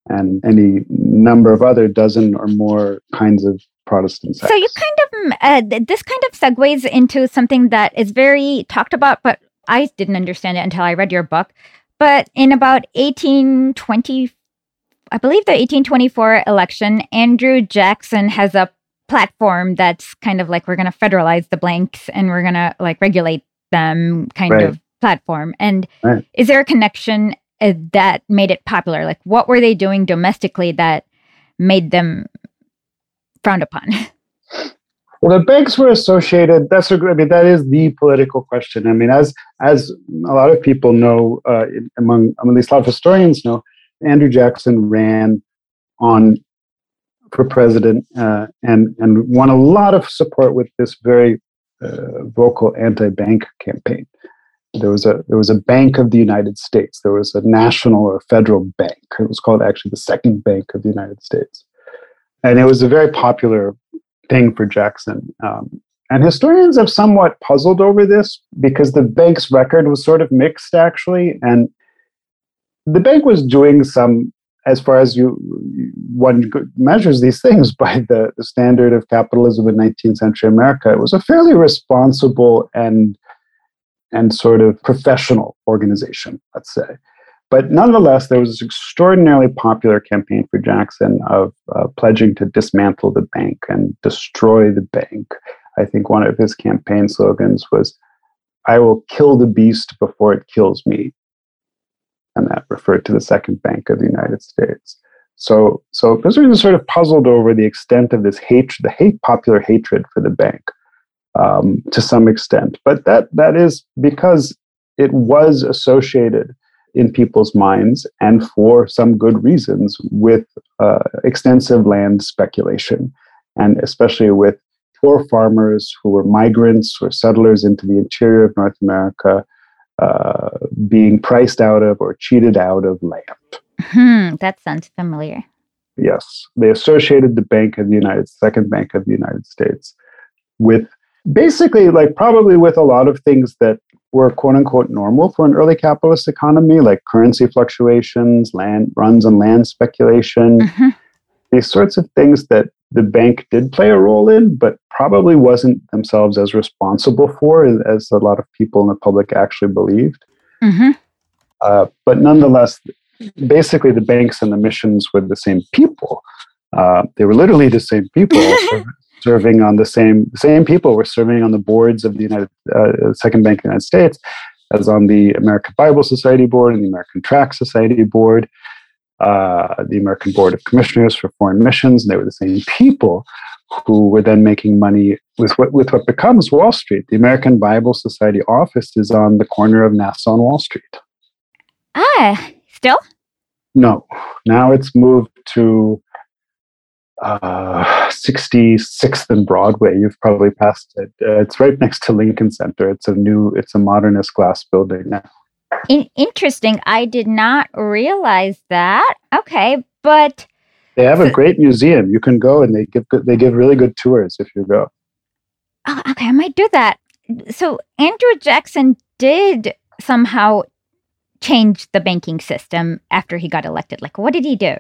and any number of other dozen or more kinds of Protestants. So you kind of uh, this kind of segues into something that is very talked about, but I didn't understand it until I read your book. But in about 1820, I believe the 1824 election, Andrew Jackson has a platform that's kind of like we're going to federalize the banks and we're going to like regulate them kind right. of platform. And right. is there a connection uh, that made it popular? Like, what were they doing domestically that made them frowned upon? Well, the banks were associated. That's a, I mean, that is the political question. I mean, as as a lot of people know, uh, among at least a lot of historians know, Andrew Jackson ran on for president uh, and and won a lot of support with this very uh, vocal anti-bank campaign. There was a there was a Bank of the United States. There was a national or federal bank. It was called actually the Second Bank of the United States, and it was a very popular thing for Jackson. Um, and historians have somewhat puzzled over this because the bank's record was sort of mixed, actually, and the bank was doing some as far as you one measures these things by the, the standard of capitalism in 19th century America, it was a fairly responsible and and sort of professional organization, let's say. But nonetheless, there was this extraordinarily popular campaign for Jackson of uh, pledging to dismantle the bank and destroy the bank. I think one of his campaign slogans was, I will kill the beast before it kills me. And that referred to the second bank of the United States. So, so President sort of puzzled over the extent of this hatred, the hate, popular hatred for the bank um, to some extent. But that that is because it was associated in people's minds and for some good reasons with uh, extensive land speculation, and especially with poor farmers who were migrants or settlers into the interior of North America uh, being priced out of or cheated out of land. Hmm, that sounds familiar. Yes, they associated the Bank of the United Second Bank of the United States with basically like probably with a lot of things that were quote unquote normal for an early capitalist economy, like currency fluctuations, land runs on land speculation, mm-hmm. these sorts of things that the bank did play a role in, but probably wasn't themselves as responsible for as a lot of people in the public actually believed. Mm-hmm. Uh, but nonetheless, basically, the banks and the missions were the same people. Uh, they were literally the same people serving on the same same people were serving on the boards of the United uh, Second Bank of the United States, as on the American Bible Society board and the American Tract Society board, uh, the American Board of Commissioners for Foreign Missions. and They were the same people who were then making money with what with what becomes Wall Street. The American Bible Society office is on the corner of Nassau and Wall Street. Ah, still? No, now it's moved to uh, 66th and Broadway. You've probably passed it. Uh, it's right next to Lincoln Center. It's a new, it's a modernist glass building now. In- interesting. I did not realize that. Okay, but they have a great museum. You can go and they give good, they give really good tours if you go. Oh, okay, I might do that. So Andrew Jackson did somehow change the banking system after he got elected. Like, what did he do?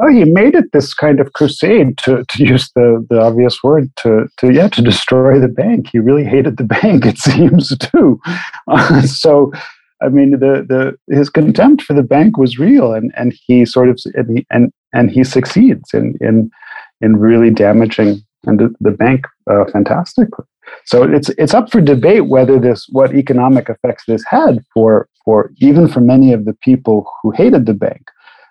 Oh, he made it this kind of crusade to, to use the, the obvious word to, to yeah to destroy the bank. He really hated the bank, it seems too. Uh, so, I mean, the the his contempt for the bank was real, and, and he sort of and he, and, and he succeeds in in in really damaging and the, the bank uh, fantastically. So it's it's up for debate whether this what economic effects this had for for even for many of the people who hated the bank,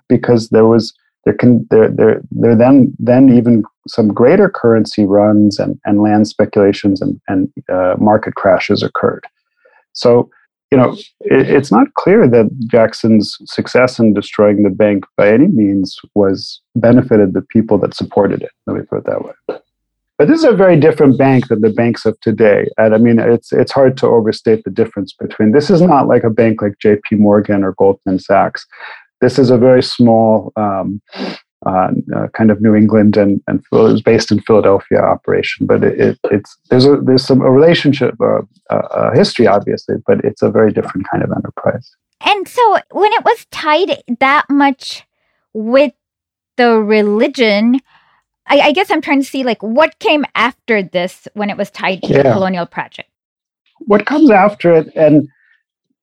because there was there can there there there then then even some greater currency runs and, and land speculations and, and uh, market crashes occurred. So you know it, it's not clear that Jackson's success in destroying the bank by any means was benefited the people that supported it. Let me put it that way. But this is a very different bank than the banks of today. And I mean, it's it's hard to overstate the difference between this is not like a bank like J.P. Morgan or Goldman Sachs, this is a very small um, uh, uh, kind of New England and and it was based in Philadelphia operation, but it, it, it's there's a there's some a relationship, uh, a history obviously, but it's a very different kind of enterprise. And so when it was tied that much with the religion, I, I guess I'm trying to see like what came after this when it was tied to yeah. the colonial project. What comes after it, and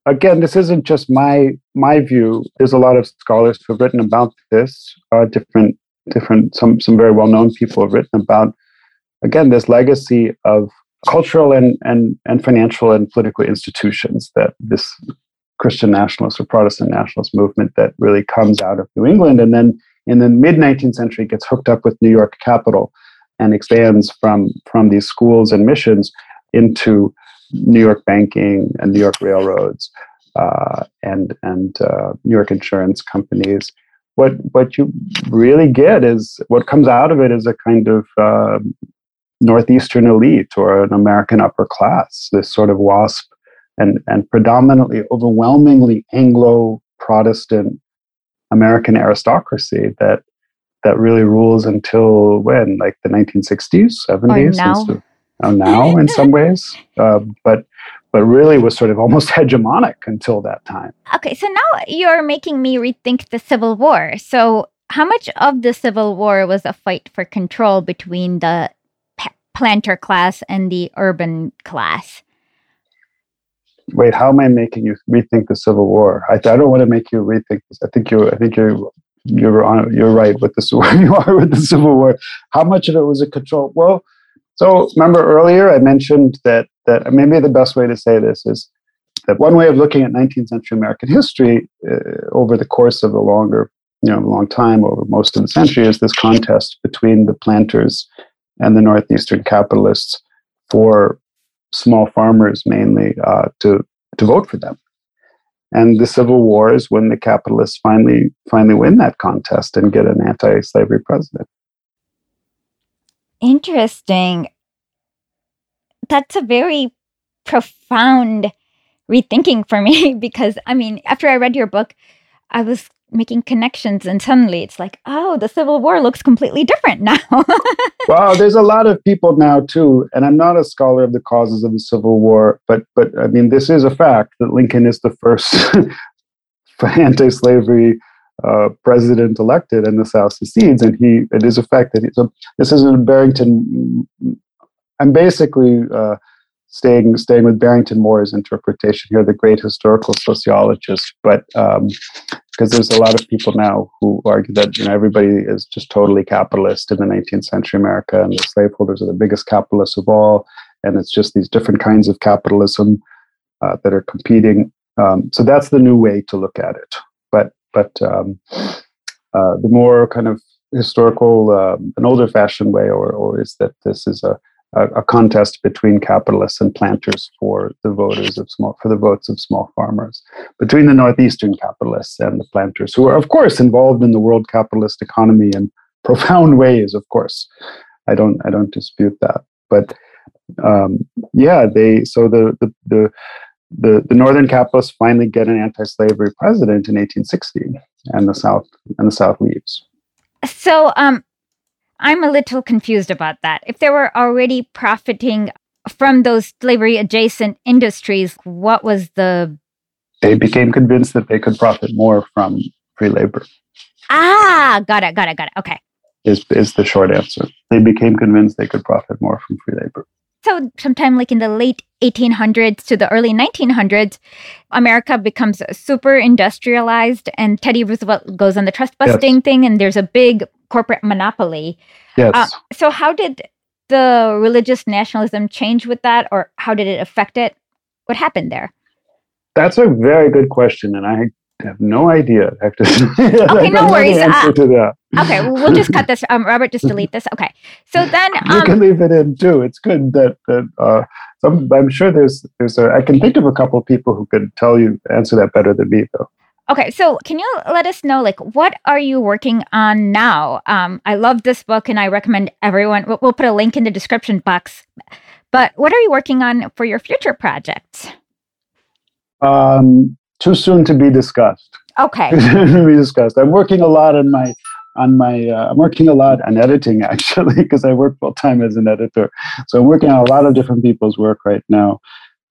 again, this isn't just my my view. There's a lot of scholars who've written about this. Uh, different different some some very well known people have written about again this legacy of cultural and and and financial and political institutions that this Christian nationalist or Protestant nationalist movement that really comes out of New England and then in the mid 19th century gets hooked up with New York capital and expands from from these schools and missions into New York banking and New York railroads uh, and and uh, New York insurance companies. What what you really get is what comes out of it is a kind of uh, northeastern elite or an American upper class. This sort of WASP and and predominantly overwhelmingly Anglo Protestant American aristocracy that that really rules until when, like the 1960s, 70s, now. Uh, now in some ways, uh, but but really was sort of almost hegemonic until that time. Okay, so now you're making me rethink the Civil War. So, how much of the Civil War was a fight for control between the planter class and the urban class? Wait, how am I making you rethink the Civil War? I, I don't want to make you rethink this. I think you. I think you're. You're on. You're right with the you are with the Civil War. How much of it was a control? Well, so remember earlier I mentioned that that maybe the best way to say this is that one way of looking at 19th century American history uh, over the course of a longer, you know, long time over most of the century is this contest between the planters and the northeastern capitalists for small farmers mainly uh, to to vote for them. And the Civil War is when the capitalists finally finally win that contest and get an anti-slavery president. Interesting. That's a very profound rethinking for me because I mean, after I read your book, I was making connections and suddenly it's like oh the civil war looks completely different now well there's a lot of people now too and i'm not a scholar of the causes of the civil war but but i mean this is a fact that lincoln is the first anti-slavery uh, president elected and the south secedes and he it is a fact that he, so this is in barrington i'm basically uh, staying staying with Barrington Moore's interpretation here, the great historical sociologist, but um, because there's a lot of people now who argue that you know everybody is just totally capitalist in the 19th century America, and the slaveholders are the biggest capitalists of all, and it's just these different kinds of capitalism uh, that are competing. Um, so that's the new way to look at it. But but um, uh, the more kind of historical, uh, an older fashioned way, or or is that this is a a, a, contest between capitalists and planters for the voters of small for the votes of small farmers between the northeastern capitalists and the planters who are of course involved in the world capitalist economy in profound ways of course. I don't i don't dispute that. But um, yeah they so the, the the the, the northern capitalists finally get an anti-slavery president in 1860 and the south and the south leaves so um I'm a little confused about that. If they were already profiting from those slavery adjacent industries, what was the. They became convinced that they could profit more from free labor. Ah, got it, got it, got it. Okay. Is, is the short answer. They became convinced they could profit more from free labor. So, sometime like in the late 1800s to the early 1900s, America becomes super industrialized, and Teddy Roosevelt goes on the trust busting yes. thing, and there's a big corporate monopoly. Yes. Uh, so, how did the religious nationalism change with that, or how did it affect it? What happened there? That's a very good question, and I have no idea. okay, no worries. Uh, okay, we'll just cut this. Um, Robert, just delete this. Okay, so then um, you can leave it in too. It's good that that uh, some, I'm sure there's there's a. I can think of a couple of people who could tell you answer that better than me, though. Okay, so can you let us know, like, what are you working on now? Um, I love this book, and I recommend everyone. We'll, we'll put a link in the description box. But what are you working on for your future projects? Um, too soon to be discussed. Okay. to be discussed. I'm working a lot on my on my uh, I'm working a lot on editing actually because I work full time as an editor. So I'm working on a lot of different people's work right now,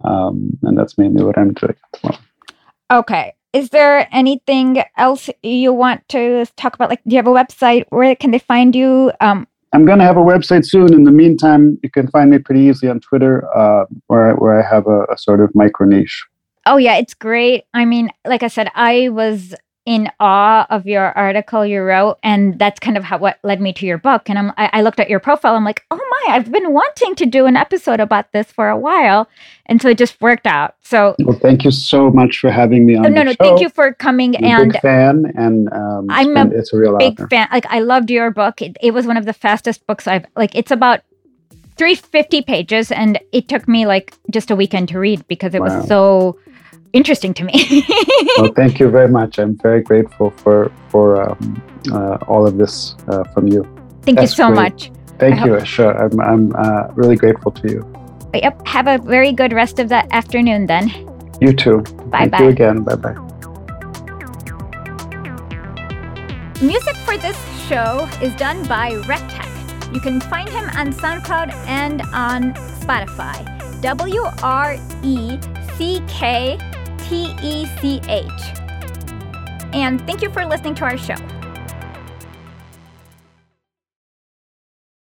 um, and that's mainly what I'm doing. Okay. Is there anything else you want to talk about? Like, do you have a website? Where can they find you? Um, I'm going to have a website soon. In the meantime, you can find me pretty easily on Twitter, uh, where I, where I have a, a sort of micro niche. Oh yeah, it's great. I mean, like I said, I was in awe of your article you wrote, and that's kind of how what led me to your book. And I'm, I, I looked at your profile. I'm like, oh my, I've been wanting to do an episode about this for a while, and so it just worked out. So, well, thank you so much for having me on. no, no, thank you for coming. I'm and a big fan, and um, I'm a it's a real big honor. fan. Like I loved your book. It, it was one of the fastest books I've like. It's about 350 pages, and it took me like just a weekend to read because it Wow. was so interesting to me. well, thank you very much. I'm very grateful for for um, uh, all of this uh, from you. Thank That's you so great. much. Thank I you, Asha. I'm I'm uh, really grateful to you. But yep. Have a very good rest of the afternoon then. You too. Bye Thank you again. Bye bye. Music for this show is done by Wrecktech. You can find him on SoundCloud and on Spotify. W R E C K T E C H. And thank you for listening to our show.